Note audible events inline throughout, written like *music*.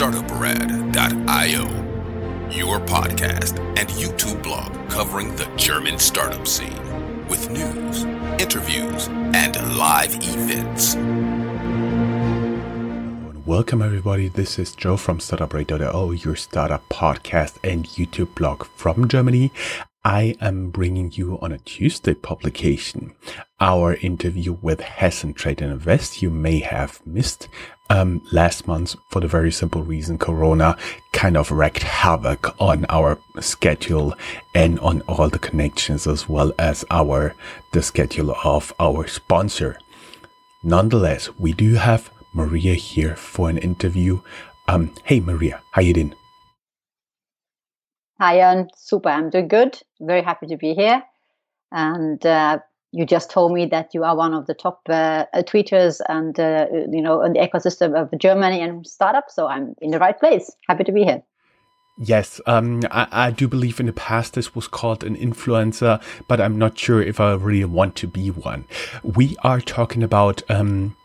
startuprad.io, your podcast and YouTube blog covering the German startup scene with news, interviews, and live events. Welcome, everybody. This is Joe from StartupRad.io, your startup podcast and YouTube blog from Germany. I am bringing you on a Tuesday publication our interview with Hessen Trade and Invest. You may have missed um, last month for the very simple reason Corona kind of wreaked havoc on our schedule and on all the connections as well as our the schedule of our sponsor. Nonetheless, we do have Maria here for an interview. Um, hey Maria, how you doing? Hi, Jan. Super. I'm doing good. Very happy to be here. And uh, you just told me that you are one of the top uh, uh tweeters and uh, you know in the ecosystem of Germany and startups. So I'm in the right place. Happy to be here. Yes, um, I, I, do believe in the past this was called an influencer, but I'm not sure if I really want to be one. We are talking about um,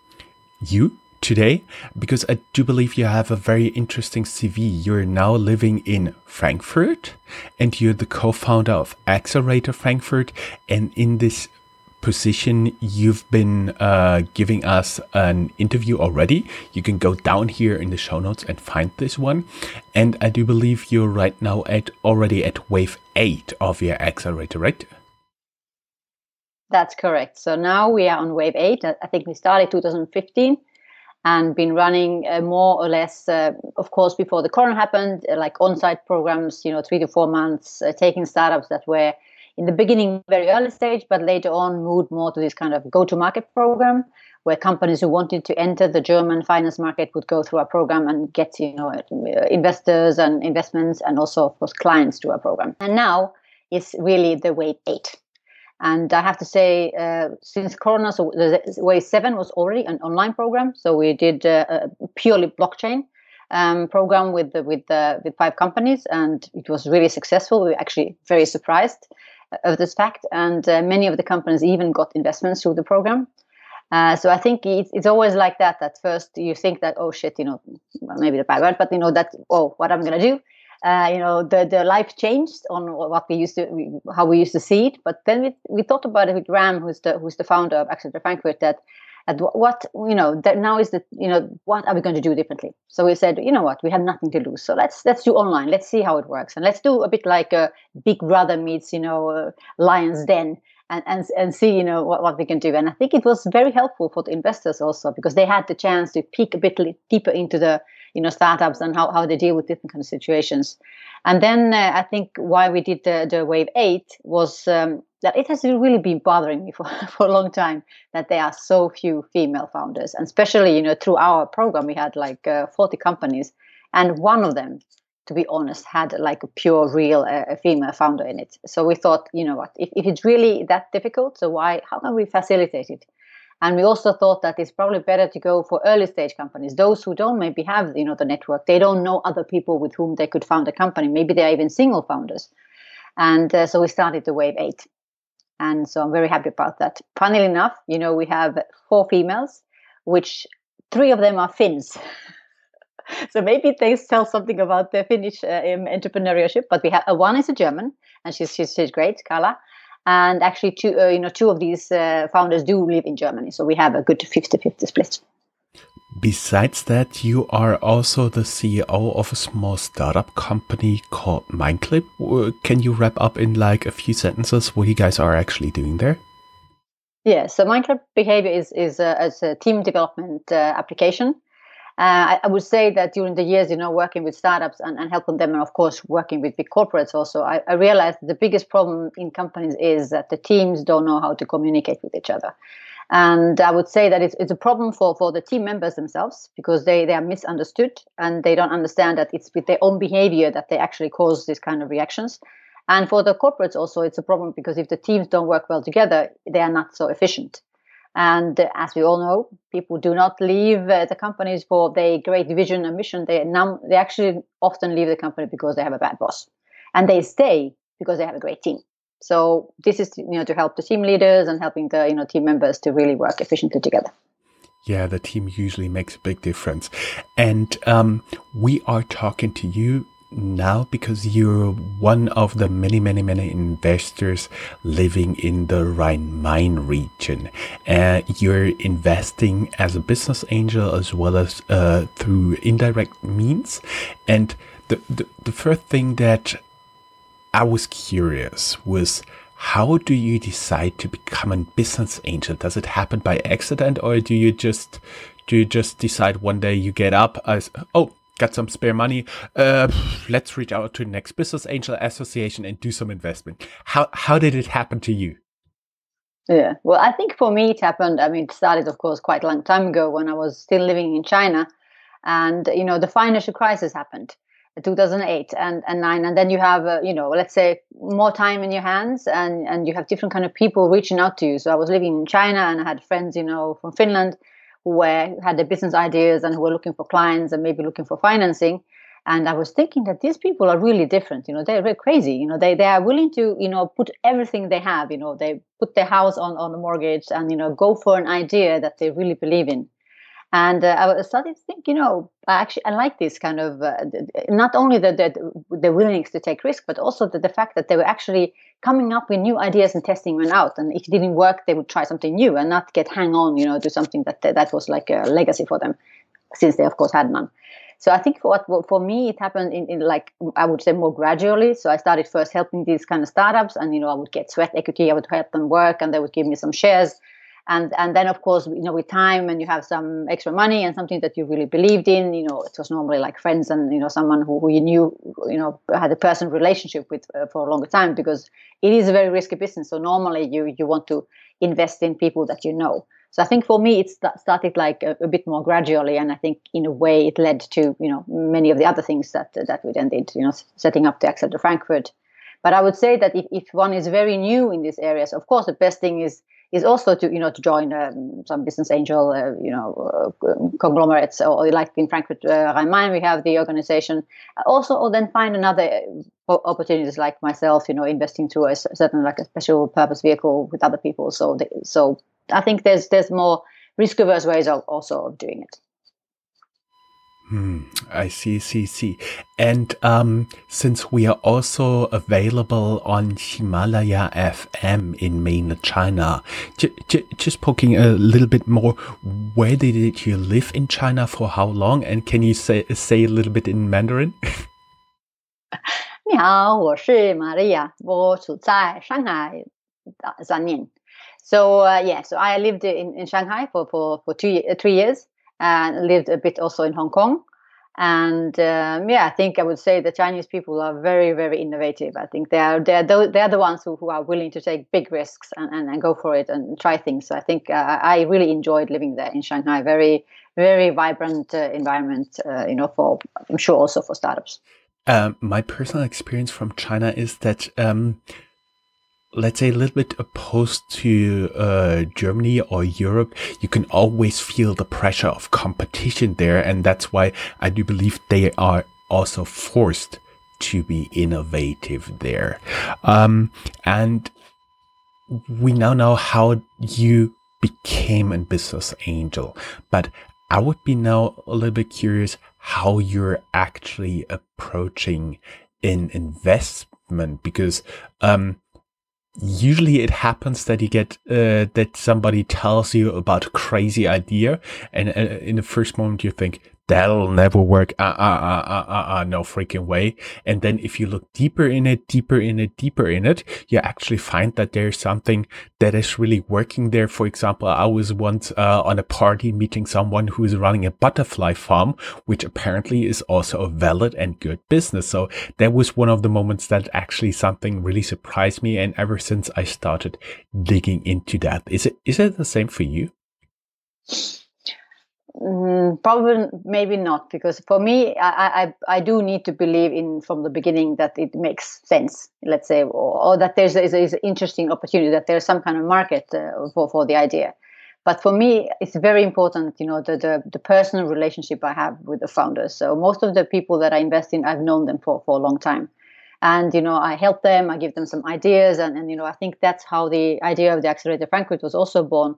you today because I do believe you have a very interesting CV. You're now living in Frankfurt and you're the co-founder of Accelerator Frankfurt. And in this position, you've been uh, giving us an interview already. You can go down here in the show notes and find this one. And I do believe you're right now at already at wave eight of your accelerator, right? That's correct. So now we are on wave eight. I think we started 2015 and been running uh, more or less, uh, of course, before the corona happened, uh, like on-site programs, you know, three to four months, uh, taking startups that were in the beginning very early stage, but later on moved more to this kind of go-to-market program, where companies who wanted to enter the German finance market would go through our program and get, you know, uh, investors and investments, and also, of course, clients to our program. And now is really the wave eight. And I have to say, uh, since Corona, so the Wave 7 was already an online program. So we did uh, a purely blockchain um, program with, the, with, the, with five companies, and it was really successful. We were actually very surprised uh, of this fact. And uh, many of the companies even got investments through the program. Uh, so I think it's, it's always like that. At first, you think that oh shit, you know, maybe the word, but you know that oh, what I'm gonna do, uh, you know the the life changed on what we used to how we used to see it. But then we, we thought about it with ram who's the who's the founder of accelerator frankfurt that at what you know that now is the you know what are we going to do differently? So we said you know what? We have nothing to lose. So let's let's do online. Let's see how it works. And let's do a bit like a big brother meets you know uh, lions den and, and and see you know what, what we can do. And i think it was very helpful for the investors also because they had the chance to peek a bit deeper into the you know startups and how, how they deal with different kind of situations. And then uh, i think why we did the, the wave 8 was um, that it has really been bothering me *laughs* for, for a long time that there are so few female founders. And especially you know through our program we had like uh, 40 companies. And one of them to be honest had like a pure real uh, female founder in it. So we thought you know what if, if it's really that difficult so why how can we facilitate it and we also thought that it's probably better to go for early stage companies, those who don't maybe have you know the network, they don't know other people with whom they could found a company. Maybe they're even single founders. And uh, so we started the Wave Eight, and so I'm very happy about that. Funnily enough, you know we have four females, which three of them are Finns. *laughs* so maybe they tell something about the Finnish uh, entrepreneurship. But we have uh, one is a German, and she's she's, she's great, Carla and actually two uh, you know two of these uh, founders do live in germany. So we have a good 50-50 split. Besides that you are also the ceo of a small startup company called mindclip. Can you wrap up in like a few sentences what you guys are actually doing there? Yeah so mindclip behavior is is a, is a team development uh, application uh, I, would say that during the years, you know, working with startups and, and helping them, and of course working with big corporates also, I, I realized the biggest problem in companies is that the teams don't know how to communicate with each other. And I would say that it's, it's a problem for, for the team members themselves because they, they are misunderstood and they don't understand that it's with their own behavior that they actually cause these kind of reactions. And for the corporates also, it's a problem because if the teams don't work well together, they are not so efficient. And as we all know, people do not leave uh, the companies for their great vision and mission. They num- they actually often leave the company because they have a bad boss, and they stay because they have a great team. So this is you know to help the team leaders and helping the you know team members to really work efficiently together. Yeah, the team usually makes a big difference. And um, we are talking to you now because you're one of the many, many, many investors living in the Rhine-Main region. And uh, you're investing as a business angel as well as uh, through indirect means. And the, the, the first thing that I was curious was how do you decide to become a business angel? Does it happen by accident or do you just do you just decide one day you get up as oh got some spare money. Uh, let's reach out to the next business angel association and do some investment. How how did it happen to you? Yeah, well, I think for me it happened. I mean, it started, of course, quite a long time ago when I was still living in China, and you know the financial crisis happened. 2008 and, and 9 and then you have uh, you know let's say more time in your hands and and you have different kind of people reaching out to you so i was living in china and i had friends you know from finland who had the business ideas and who were looking for clients and maybe looking for financing. And I was thinking that these people are really different. You know, they're very crazy. You know, they, they are willing to, you know, put everything they have. You know, they put their house on, on the mortgage and, you know, go for an idea that they really believe in. And uh, I started to think, you know, I actually I like this kind of uh, not only the, the the willingness to take risk, but also the, the fact that they were actually coming up with new ideas and testing them out. And if it didn't work, they would try something new and not get hang on, you know, to something that that was like a legacy for them, since they of course had none. So I think for what for me it happened in, in like I would say more gradually. So I started first helping these kind of startups, and you know I would get sweat equity, I would help them work, and they would give me some shares and and then of course you know with time and you have some extra money and something that you really believed in you know it was normally like friends and you know someone who, who you knew you know had a personal relationship with uh, for a longer time because it is a very risky business. So normally you you want to invest in people that you know. So i think for me it st- started like a, a, bit more gradually. And i think in a way it led to you know many of the other things that that we then did you know setting up the accelerator frankfurt. But i would say that if, if one is very new in these areas of course the best thing is is also to you know to join um, some business angel uh, you know uh, conglomerates or like in Frankfurt uh, Rhein-Main we have the organization also or then find another uh, opportunities like myself you know investing through a certain like a special purpose vehicle with other people so so I think there's there's more risk averse ways of also of doing it. Hmm, I see, see, see. And um, since we are also available on Himalaya FM in mainland China, j- j- just poking a little bit more, where did you live in China for how long? And can you say say a little bit in Mandarin? *laughs* *laughs* 你好，我是玛利亚，我处在上海三年。So uh, yeah, so I lived in, in Shanghai for, for, for two, three years and lived a bit also in Hong Kong. And um, yeah, I think I would say the Chinese people are very, very innovative. I think they are they are, they are the ones who, who are willing to take big risks and, and, and go for it and try things. So I think uh, I really enjoyed living there in Shanghai. Very, very vibrant uh, environment. Uh, you know, for I'm sure also for startups. Um, my personal experience from China is that um, let's say a little bit opposed to uh, Germany or Europe, you can always feel the pressure of competition there, and that's why I do believe they are also forced to be innovative there. Um, and we now know how you became a business angel, but I would be now a little bit curious how you're actually approaching an investment because um, usually it happens that you get uh, that somebody tells you about a crazy idea and uh, in the first moment you think that'll never work. Uh, uh, uh, uh, uh, uh, no freaking way. And then if you look deeper in it, deeper in it, deeper in it, you actually find that there's something that is really working there. For example, I was once uh, on a party meeting someone who is running a butterfly farm, which apparently is also a valid and good business. So that was one of the moments that actually something really surprised me. And ever since I started digging into that, is it, is it the same for you? Mm, probably maybe not because for me I, I i do need to believe in from the beginning that it makes sense let's say or, or that there's, is an interesting opportunity that there's some kind of market uh, for, for the idea. But for me it's very important you know the, the, the personal relationship i have with the founders. So most of the people that i invest in i've known them for for a long time. And you know i help them i give them some ideas and, and you know i think that's how the idea of the accelerator frankfurt was also born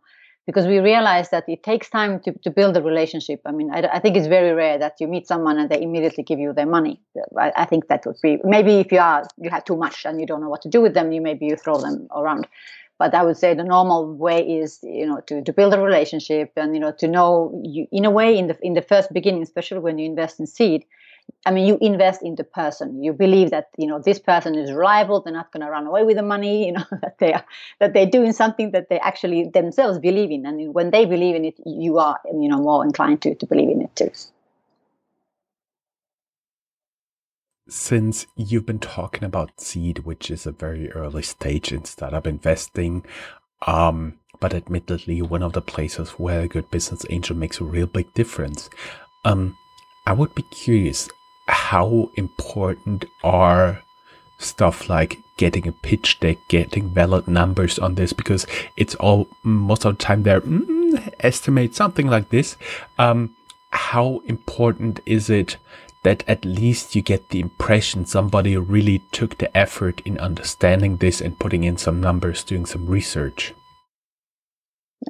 because we realize that it takes time to, to build a relationship. I mean, I, I, think it's very rare that you meet someone and they immediately give you their money. I, I, think that would be maybe if you are you have too much and you don't know what to do with them, you maybe you throw them around. But I would say the normal way is you know to, to build a relationship and you know to know you in a way in the in the first beginning, especially when you invest in seed, I mean, you invest in the person. You believe that you know this person is reliable. They're not going to run away with the money. *laughs* You know that they are that they're doing something that they actually themselves believe in. And when they believe in it, you are you know more inclined to to believe in it too. Since you've been talking about seed, which is a very early stage in startup investing, um, but admittedly one of the places where a good business angel makes a real big difference. Um, I would be curious how important are stuff like getting a pitch deck, getting valid numbers on this, because it's all most of the time there mm, estimate something like this. Um, how important is it that at least you get the impression somebody really took the effort in understanding this and putting in some numbers, doing some research?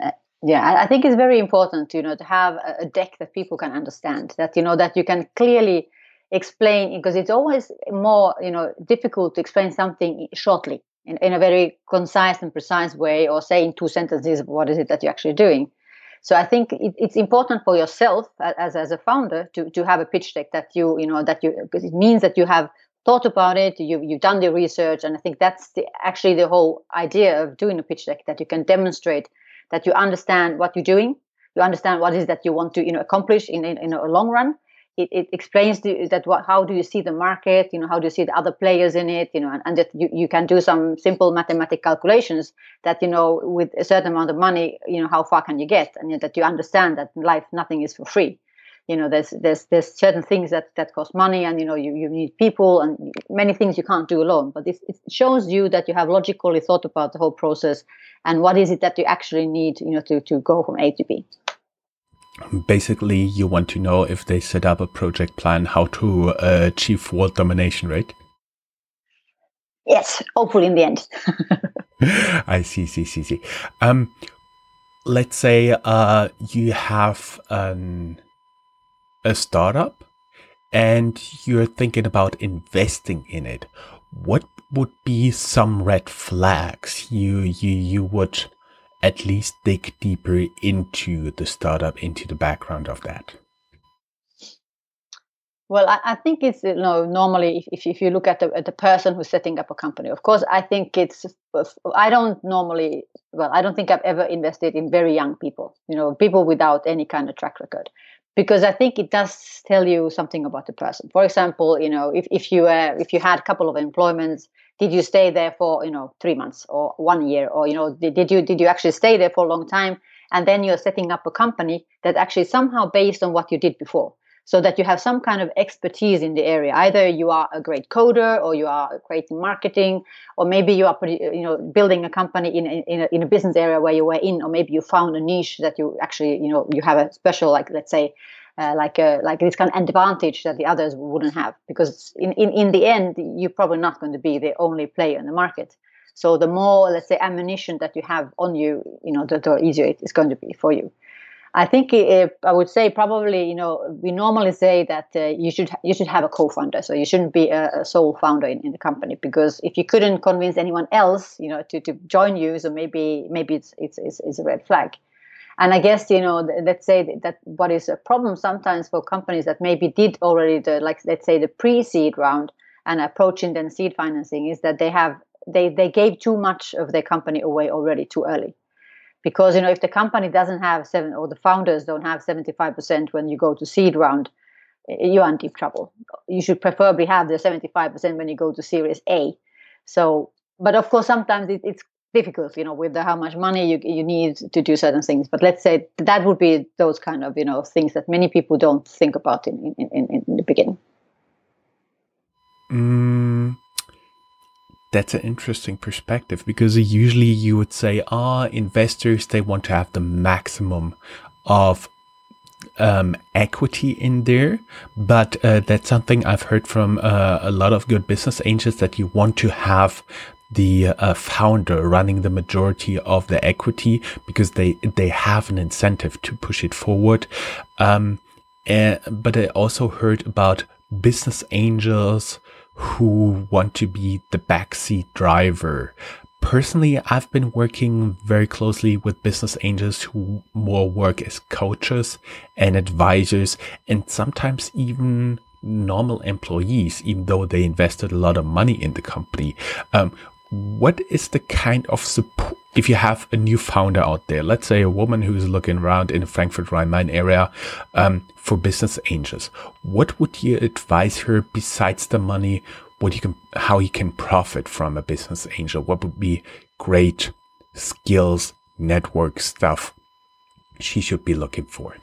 Uh, yeah i think it's very important you know to have a deck that people can understand that you know that you can clearly explain because it's always more you know difficult to explain something shortly in, in a very concise and precise way or say in two sentences what is it that you're actually doing? So i think it, it's important for yourself as, as a founder to, to have a pitch deck that you you know that you because it means that you have thought about it you, you've done the research and i think that's the, actually the whole idea of doing a pitch deck that you can demonstrate that you understand what you're doing you understand what is that you want to you know accomplish in, in, in a long run it, it explains to, that what, how do you see the market? You know how do you see the other players in it? You know and, and that you, you can do some simple mathematical calculations that you know with a certain amount of money you know how far can you get? And that you understand that life nothing is for free. You know there's there's there's certain things that that cost money and you know you, you need people and many things you can't do alone. But it, it shows you that you have logically thought about the whole process and what is it that you actually need you know to to go from a to b basically you want to know if they set up a project plan how to uh, achieve world domination right? Yes hopefully in the end. *laughs* I see see see see. Um let's say uh you have an a startup and you're thinking about investing in it. What would be some red flags you you you would at least dig deeper into the startup, into the background of that? Well, I, I think it's you know normally if, if you look at the, at the person who's setting up a company, of course, I think it's I don't normally well I don't think I've ever invested in very young people, you know, people without any kind of track record, because I think it does tell you something about the person. For example, you know, if if you uh, if you had a couple of employments did you stay there for you know three months or one year or you know did, did you did you actually stay there for a long time? And then you're setting up a company that actually somehow based on what you did before. So that you have some kind of expertise in the area. Either you are a great coder or you are great in marketing or maybe you are you know building a company in in a, in a business area where you were in or maybe you found a niche that you actually you know you have a special like let's say uh, like a like this kind of advantage that the others wouldn't have because in, in in the end you're probably not going to be the only player in the market. So the more let's say ammunition that you have on you you know the, the easier it is going to be for you. I think if, i would say probably you know we normally say that uh, you should you should have a co-founder. So you shouldn't be a, a sole founder in, in the company because if you couldn't convince anyone else you know to, to join you so maybe maybe it's it's, it's, it's a red flag and I guess you know, let's say that what is a problem sometimes for companies that maybe did already the like let's say the pre-seed round and approaching then seed financing is that they have they they gave too much of their company away already too early. Because you know if the company doesn't have seven or the founders don't have 75% when you go to seed round you're in deep trouble. You should preferably have the 75% when you go to series a. So but of course sometimes it, it's difficult you know with the, how much money you, you need to do certain things. But let's say that would be those kind of you know things that many people don't think about in in, in, in the beginning. Mm, that's an interesting perspective because usually you would say ah investors they want to have the maximum of um, equity in there, but uh, that's something I've heard from uh, a lot of good business angels that you want to have the uh, founder running the majority of the equity because they they have an incentive to push it forward. Um, and, but I also heard about business angels who want to be the backseat driver. Personally, I've been working very closely with business angels who more work as coaches and advisors and sometimes even normal employees, even though they invested a lot of money in the company. Um, what is the kind of support if you have a new founder out there let's say a woman who's looking around in the frankfurt rhine-main area um, for business angels what would you advise her besides the money what you can how you can profit from a business angel? What would be great skills network stuff she should be looking for?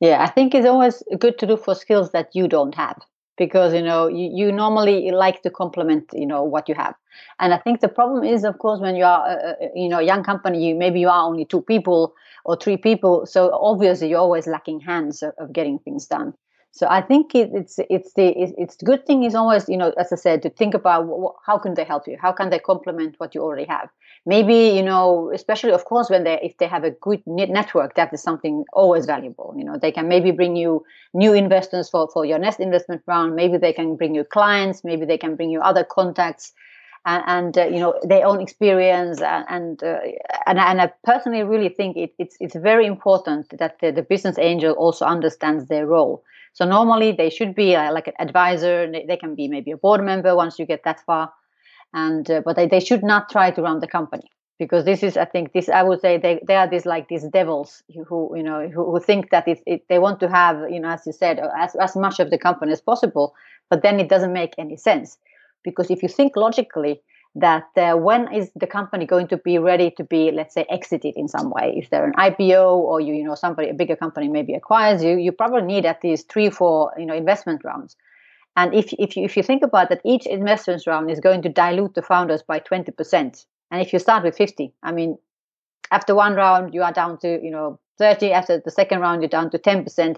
Yeah i think it's always good to look for skills that you don't have because you know you, you normally like to complement you know what you have. And i think the problem is of course when you are a, you know a young company you maybe you are only two people or three people so obviously you're always lacking hands of, of getting things done. So I think it, it's it's the it's the good thing is always you know as I said to think about how can they help you, how can they complement what you already have. Maybe you know especially of course when they if they have a good network that is something always valuable. You know they can maybe bring you new investors for for your next investment round. Maybe they can bring you clients. Maybe they can bring you other contacts. And, and uh, you know their own experience and and, uh, and and I personally really think it, it's it's very important that the, the business angel also understands their role so normally they should be uh, like an advisor. They can be maybe a board member once you get that far, and uh, but they, they should not try to run the company because this is I think this I would say they, they are these like these devils who you know who, who think that it, they want to have you know as you said as, as much of the company as possible, but then it doesn't make any sense. Because if you think logically that uh, when is the company going to be ready to be let's say exited in some way? If they're an ipo or you you know somebody a bigger company maybe acquires you you probably need at least three four you know investment rounds and if, if, you, if you think about that each investment round is going to dilute the founders by 20% and if you start with 50 i mean after one round you are down to you know 30 after the second round you're down to 10%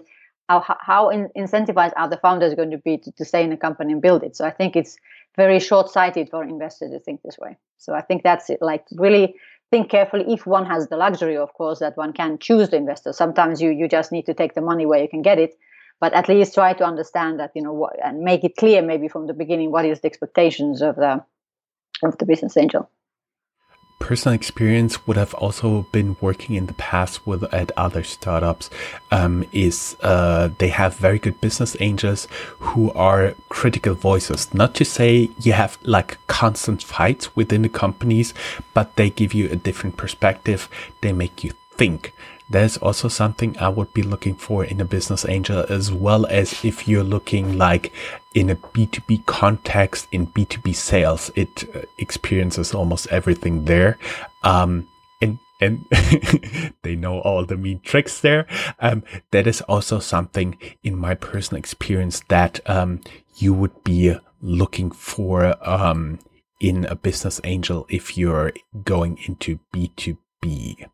how, how in, incentivized are the founders going to be to, to stay in the company and build it so i think it's very short-sighted for investors to think this way. So I think that's it. Like really think carefully if one has the luxury, of course, that one can choose the investor. Sometimes you you just need to take the money where you can get it, but at least try to understand that you know what, and make it clear maybe from the beginning what is the expectations of the of the business angel. Personal experience would have also been working in the past with at other startups um, is uh, they have very good business angels who are critical voices. Not to say you have like constant fights within the companies but they give you a different perspective. They make you think there's also something I would be looking for in a business angel as well as if you're looking like in a B2B context in B2B sales, it uh, experiences almost everything there. Um, and and *laughs* they know all the mean tricks there. Um, that is also something in my personal experience that um, you would be looking for um, in a business angel if you're going into B2B.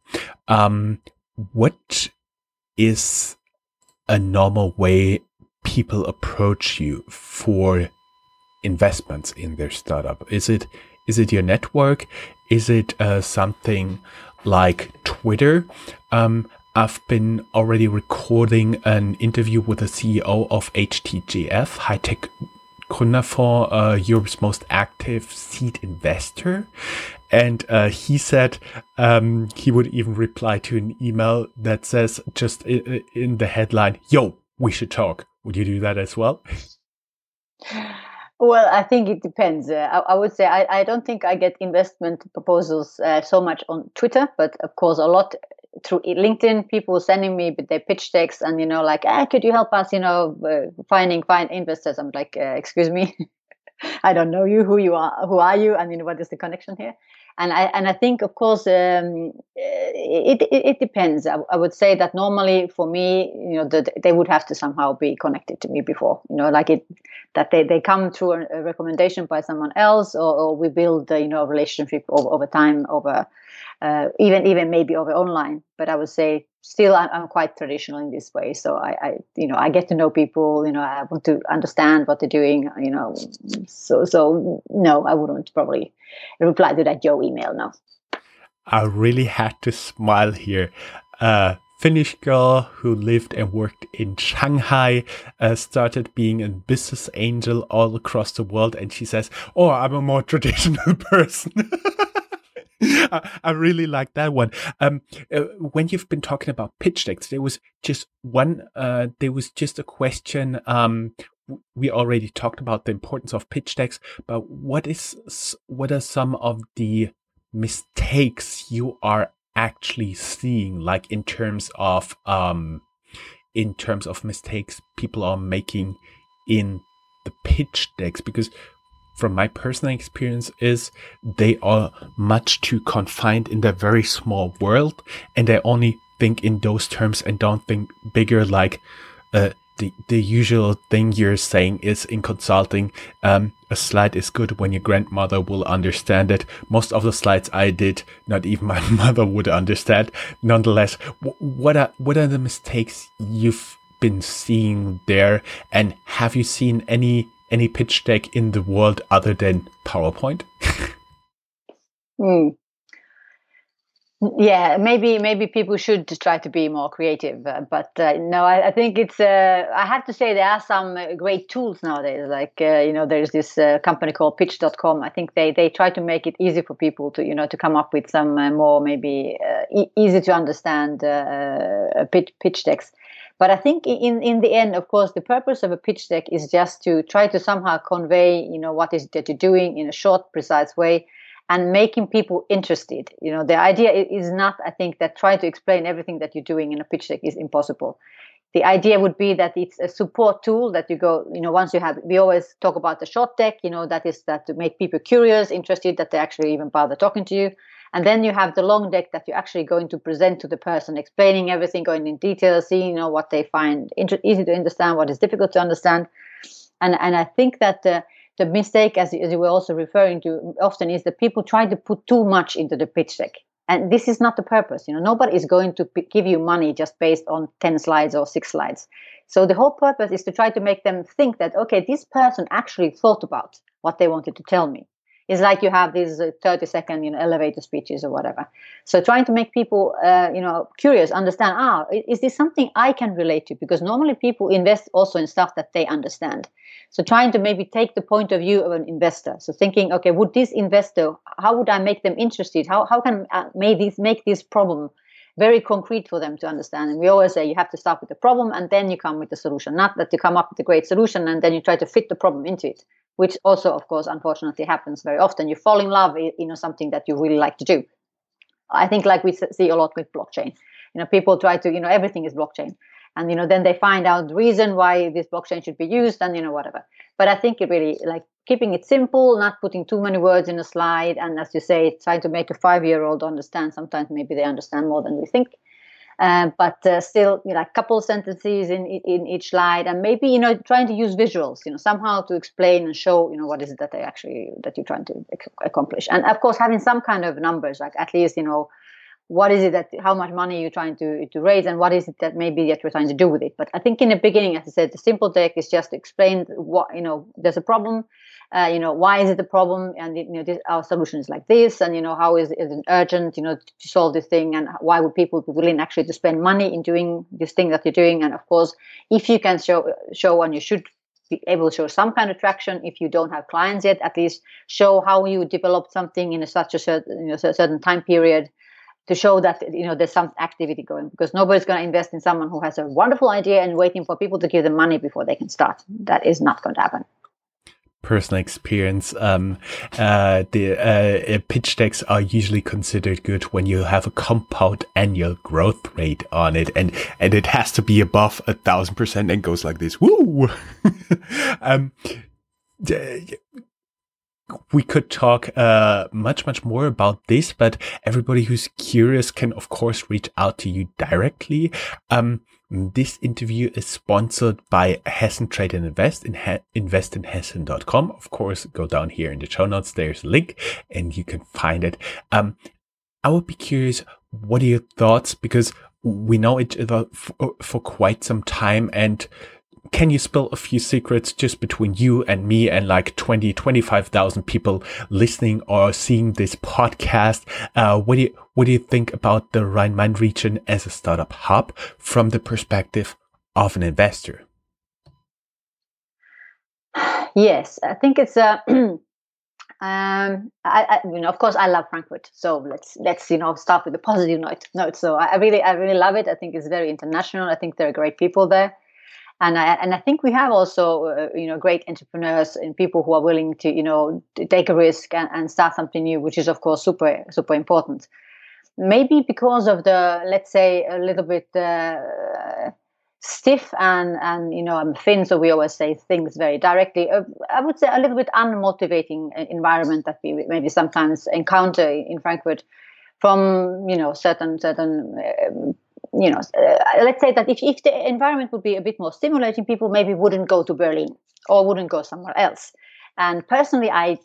Um, what is a normal way people approach you for investments in their startup? Is it is it your network? Is it uh, something like Twitter? Um, I've been already recording an interview with the CEO of HTGF, High Tech Gründerfonds, uh, Europe's most active seed investor. And uh, he said um, he would even reply to an email that says just in, the headline, Yo, we should talk. Would you do that as well? Well, I think it depends. Uh, I, I, would say I, I, don't think I get investment proposals uh, so much on Twitter, but of course, a lot through LinkedIn. People sending me their pitch decks and you know, like, ah, could you help us? You know, uh, finding find investors. I'm like, uh, excuse me, *laughs* I don't know you. Who you are? Who are you? I mean, what is the connection here? And I and I think, of course, um, it, it, it depends. I, I, would say that normally for me, you know, the, they would have to somehow be connected to me before, you know, like it that they, they come through a, a recommendation by someone else, or, or we build, you know, a relationship over, over time, over uh, even even maybe over online. But I would say still I'm, I'm, quite traditional in this way. So I, I, you know, I get to know people. You know, I want to understand what they're doing. You know, so so no, I wouldn't probably reply to that Joe email now. I really had to smile here. Uh, Finnish girl who lived and worked in Shanghai uh, started being a business angel all across the world, and she says, "Oh, I'm a more *laughs* traditional person." *laughs* *laughs* I, really like that one. Um, uh, when you've been talking about pitch decks, there was just one. Uh, there was just a question. Um, we already talked about the importance of pitch decks, but what is what are some of the mistakes you are actually seeing, like in terms of um, in terms of mistakes people are making in the pitch decks? Because from my personal experience is they are much too confined in their very small world and they only think in those terms and don't think bigger like uh, the, the usual thing you're saying is in consulting um, a slide is good when your grandmother will understand it. Most of the slides i did not even my *laughs* mother would understand. Nonetheless what are what are the mistakes you've been seeing there? And have you seen any any pitch deck in the world other than PowerPoint? mm. Yeah, maybe maybe people should try to be more creative, uh, but uh, no, I, I, think it's. Uh, I have to say there are some uh, great tools nowadays. Like uh, you know, there's this uh, company called Pitch.com. I think they they try to make it easy for people to you know to come up with some more maybe e- easy to understand pitch pitch decks. But I think in, in the end, of course, the purpose of a pitch deck is just to try to somehow convey, you know, what is that you're doing in a short, precise way and making people interested. You know, the idea is not, I think, that trying to explain everything that you're doing in a pitch deck is impossible. The idea would be that it's a support tool that you go, you know, once you have, we always talk about the short deck, you know, that is that to make people curious, interested, that they actually even bother talking to you. And then you have the long deck that you're actually going to present to the person, explaining everything, going in detail, seeing you know what they find inter- easy to understand, what is difficult to understand. And and I think that the the mistake, as, as you were also referring to, often is that people try to put too much into the pitch deck. And this is not the purpose. You know, nobody is going to p- give you money just based on 10 slides or six slides. So the whole purpose is to try to make them think that, okay, this person actually thought about what they wanted to tell me. It's like you have these uh, 30 second, you know, elevator speeches or whatever. So trying to make people, uh, you know, curious, understand, ah, is this something I can relate to? Because normally people invest also in stuff that they understand. So trying to maybe take the point of view of an investor. So thinking, okay, would this investor, how would I make them interested? How, how can I make this, make this problem very concrete for them to understand. And we always say you have to start with the problem and then you come with the solution, not that you come up with a great solution and then you try to fit the problem into it which also, of course, unfortunately happens very often. You fall in love, you know, something that you really like to do. I think, like we see a lot with blockchain, you know, people try to, you know, everything is blockchain, and you know, then they find out the reason why this blockchain should be used, and you know, whatever. But I think it really like keeping it simple, not putting too many words in a slide, and as you say, trying to make a five-year-old understand. Sometimes maybe they understand more than we think. Uh, but uh, still, you know, a couple sentences in in each slide, and maybe you know, trying to use visuals, you know, somehow to explain and show, you know, what is it that they actually that you're trying to accomplish, and of course, having some kind of numbers, like at least you know, what is it that how much money you're trying to to raise, and what is it that maybe that you're trying to do with it. But I think in the beginning, as I said, the simple deck is just to explain what you know, there's a problem uh, you know why is it a problem? And you know this, our solution is like this and you know how is, is it urgent you know to solve this thing? And why would people be willing actually to spend money in doing this thing that you're doing? And of course if you can show show and you should be able to show some kind of traction if you don't have clients yet at least show how you developed something in a, such a certain, you know, certain time period to show that you know there's some activity going because nobody's going to invest in someone who has a wonderful idea and waiting for people to give them money before they can start that is not going to happen personal experience, um, uh, the uh, pitch decks are usually considered good when you have a compound annual growth rate on it, and and it has to be above a thousand percent and goes like this. Woo! *laughs* um, we could talk uh, much much more about this but everybody who's curious can of course reach out to you directly um, this interview is sponsored by Hessen Trade and Invest in he- investinhessen.com. Of course, go down here in the show notes. There's a link and you can find it. Um, I would be curious, what are your thoughts? Because we know each other for, for quite some time and can you spill a few secrets just between you and me and like 20, 25,000 people listening or seeing this podcast? Uh, what do you, what do you think about the Rhine-Main region as a startup hub from the perspective of an investor? Yes, I think it's a. *clears throat* Um, I, I, you know, of course, I love Frankfurt. So let's let's you know start with a positive note. Note. So I, I really I really love it. I think it's very international. I think there are great people there and I and I think we have also uh, you know great entrepreneurs and people who are willing to you know take a risk and, and start something new, which is of course super super important. Maybe because of the let's say a little bit uh, stiff and and you know I'm Finn, so we always say things very directly. Uh, I would say a little bit unmotivating uh, environment that we maybe sometimes encounter in Frankfurt from you know certain certain um, you know, uh, let's say that if, if the environment would be a bit more stimulating, people maybe wouldn't go to Berlin or wouldn't go somewhere else. And personally, I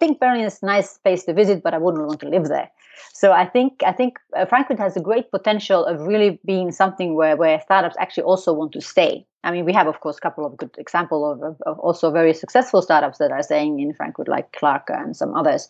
think Berlin is a nice place to visit, but I wouldn't want to live there. So I think I think uh, Frankfurt has a great potential of really being something where, where startups actually also want to stay. I mean, we have of course a couple of good examples of, of, of also very successful startups that are staying in Frankfurt, like Clark and some others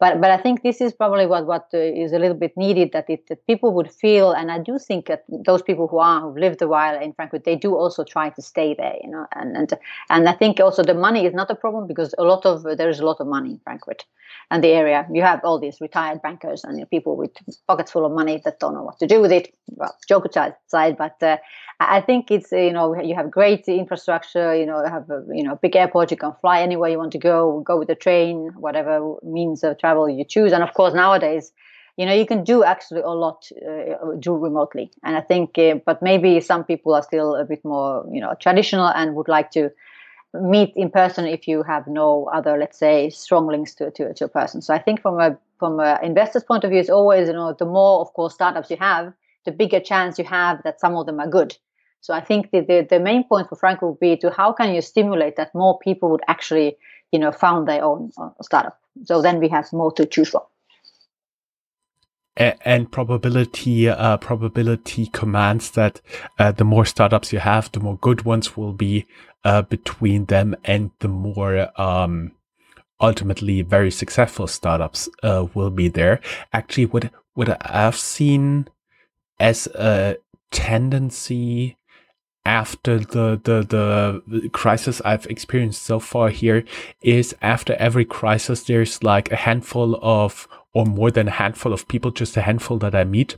but but I think this is probably what what uh, is a little bit needed that it that people would feel, and I do think that those people who are who've lived a while in Frankfurt, they do also try to stay there, you know, and and and I think also the money is not a problem because a lot of there is a lot of money in Frankfurt and the area. You have all these retired bankers and you know, people with pockets full of money that don't know what to do with it. Well, joke aside, but uh, I think it's you know you have great infrastructure. You know, have a you know big airport. You can fly anywhere you want to go. Go with the train, whatever means of travel you choose. And of course, nowadays, you know, you can do actually a lot uh, do remotely. And I think, uh, but maybe some people are still a bit more you know traditional and would like to meet in person if you have no other, let's say, strong links to, to, to a person. So I think from a from an investor's point of view, it's always, you know, the more, of course, startups you have, the bigger chance you have that some of them are good. So I think the, the, the main point for Frank would be to how can you stimulate that more people would actually, you know, found their own uh, startup. So then we have more to choose from and probability uh, probability commands that uh, the more startups you have, the more good ones will be uh, between them, and the more um, ultimately very successful startups uh, will be there. Actually, what what I've seen as a tendency after the, the the crisis I've experienced so far here is after every crisis there's like a handful of or more than a handful of people, just a handful that I meet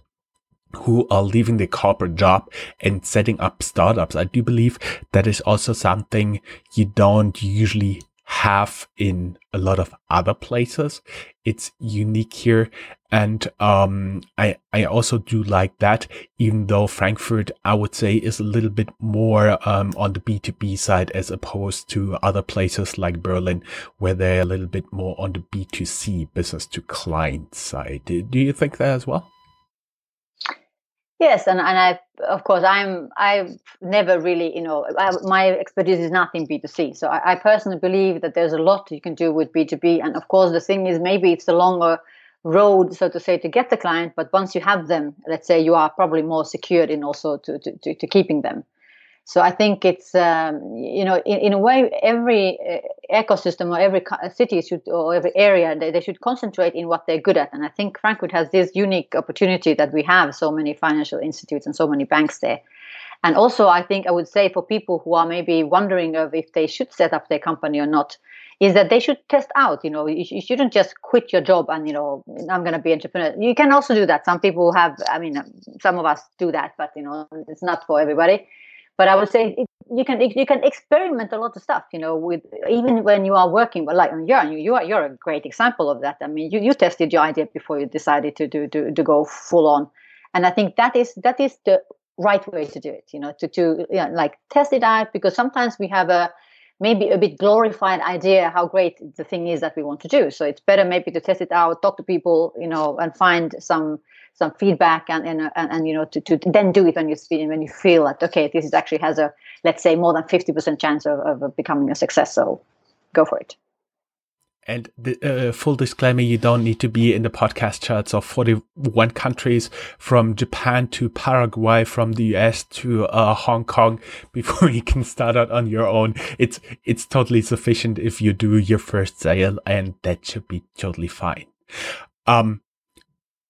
who are leaving the corporate job and setting up startups. I do believe that is also something you don't usually have in a lot of other places. It's unique here. And um, I, I also do like that, even though Frankfurt, I would say, is a little bit more um, on the B2B side as opposed to other places like Berlin, where they're a little bit more on the B2C, business to client side. Do you think that as well? Yes, and, and I of course I'm I've never really you know I, my expertise is not in B2C, so I, I, personally believe that there's a lot you can do with B2B, and of course the thing is maybe it's a longer road so to say to get the client, but once you have them, let's say you are probably more secured in also to to, to, to keeping them. So I think it's um, you know in, in, a way every uh, ecosystem or every city should or every area they, they should concentrate in what they're good at. And I think Frankfurt has this unique opportunity that we have so many financial institutes and so many banks there. And also I think I would say for people who are maybe wondering of if they should set up their company or not, is that they should test out. You know, you, you shouldn't just quit your job and you know I'm going to be entrepreneur. You can also do that. Some people have. I mean, some of us do that, but you know, it's not for everybody but I would say it, you can you can experiment a lot of stuff. You know, with even when you are working. But like yeah, you you are you're a great example of that. I mean, you, you tested your idea before you decided to do to, to go full on, and I think that is that is the right way to do it. You know, to to yeah, like test it out because sometimes we have a maybe a bit glorified idea how great the thing is that we want to do. So it's better maybe to test it out, talk to people, you know, and find some some feedback and and, and, and you know to, to then do it when you feel when you feel that okay this is actually has a let's say more than 50% chance of, of becoming a success so go for it And the uh, full disclaimer, you don't need to be in the podcast charts of 41 countries from Japan to Paraguay, from the US to uh, Hong Kong *laughs* before you can start out on your own. It's, it's totally sufficient if you do your first sale and that should be totally fine. Um,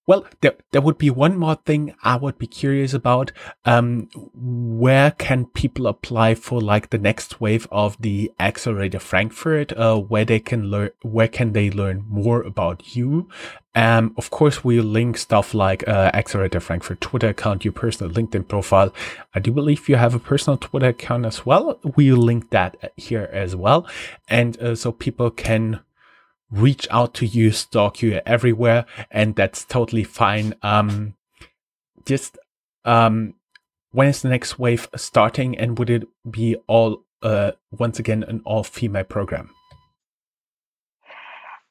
well, there, there would be one more thing I would be curious about. Um, where can people apply for like the next wave of the Accelerator Frankfurt? Uh, where they can learn, where can they learn more about you? Um, of course, we'll link stuff like, uh, Accelerator Frankfurt Twitter account, your personal LinkedIn profile. I do believe you have a personal Twitter account as well. We'll link that here as well. And, uh, so people can, reach out to you, stalk you everywhere, and that's totally fine. Um, just um, when is the next wave starting, and would it be all uh, once again an all female program?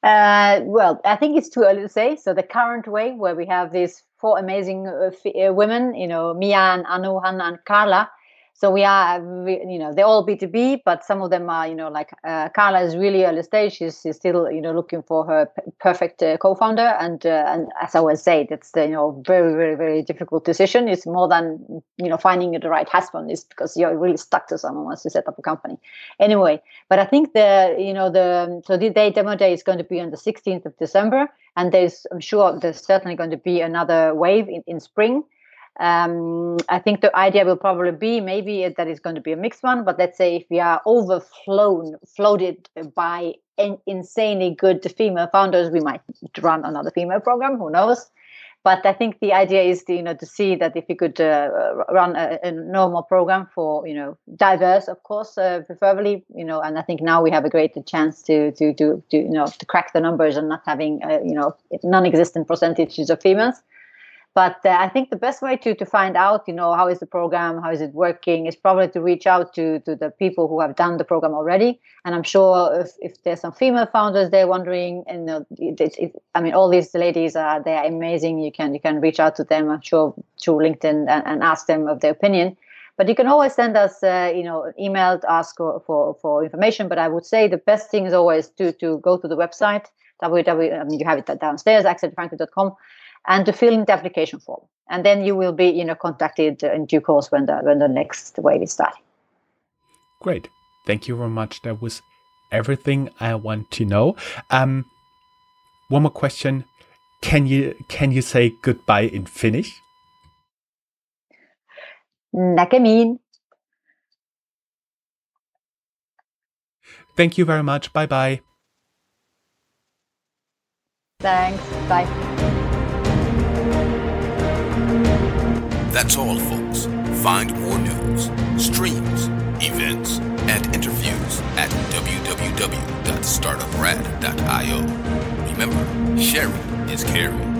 Uh, well, I think it's too early to say. So the current wave, where we have these four amazing uh, uh, women, you know, Mia and Anu, Hanna and Carla, so we are, you know, they're all B2B, but some of them are, you know, like uh, Carla is really early stage. She's, she's still, you know, looking for her p- perfect uh, co-founder. And uh, and as I always say, that's the, you know, very, very, very difficult decision. It's more than, you know, finding the right husband is because you're really stuck to someone once you set up a company. Anyway, but I think the, you know, the, so the day demo day is going to be on the 16th of December. And there's, I'm sure there's certainly going to be another wave in, in spring um, I think the idea will probably be maybe that it's going to be a mixed one, but let's say if we are overflown, floated by in, insanely good female founders, we might run another female program. Who knows? But I think the idea is, to, you know, to see that if you could uh, run a, a, normal program for, you know, diverse, of course, uh, preferably, you know, and I think now we have a great chance to to to, to you know to crack the numbers and not having, uh, you know, non-existent percentages of females but uh, i think the best way to to find out you know how is the program how is it working is probably to reach out to to the people who have done the program already. And i'm sure if, if there's some female founders they're wondering and know, it, it, i mean all these ladies are they are amazing. You can you can reach out to them i'm sure through linkedin and, and ask them of their opinion. But you can always send us uh, you know email to ask for, for, for information. But i would say the best thing is always to to go to the website www I mean, you have it downstairs acceleratorfrankfurt.com and to fill in the application form. And then you will be, you know, contacted in due course when the when the next wave is starting. Great. Thank you very much. That was everything I want to know. Um, one more question. Can you can you say goodbye in Finnish? Näkemiin. Thank you very much. Bye bye. Thanks. Bye. That's all, folks. Find more news, streams, events, and interviews at www.startuprad.io. Remember, sharing is caring.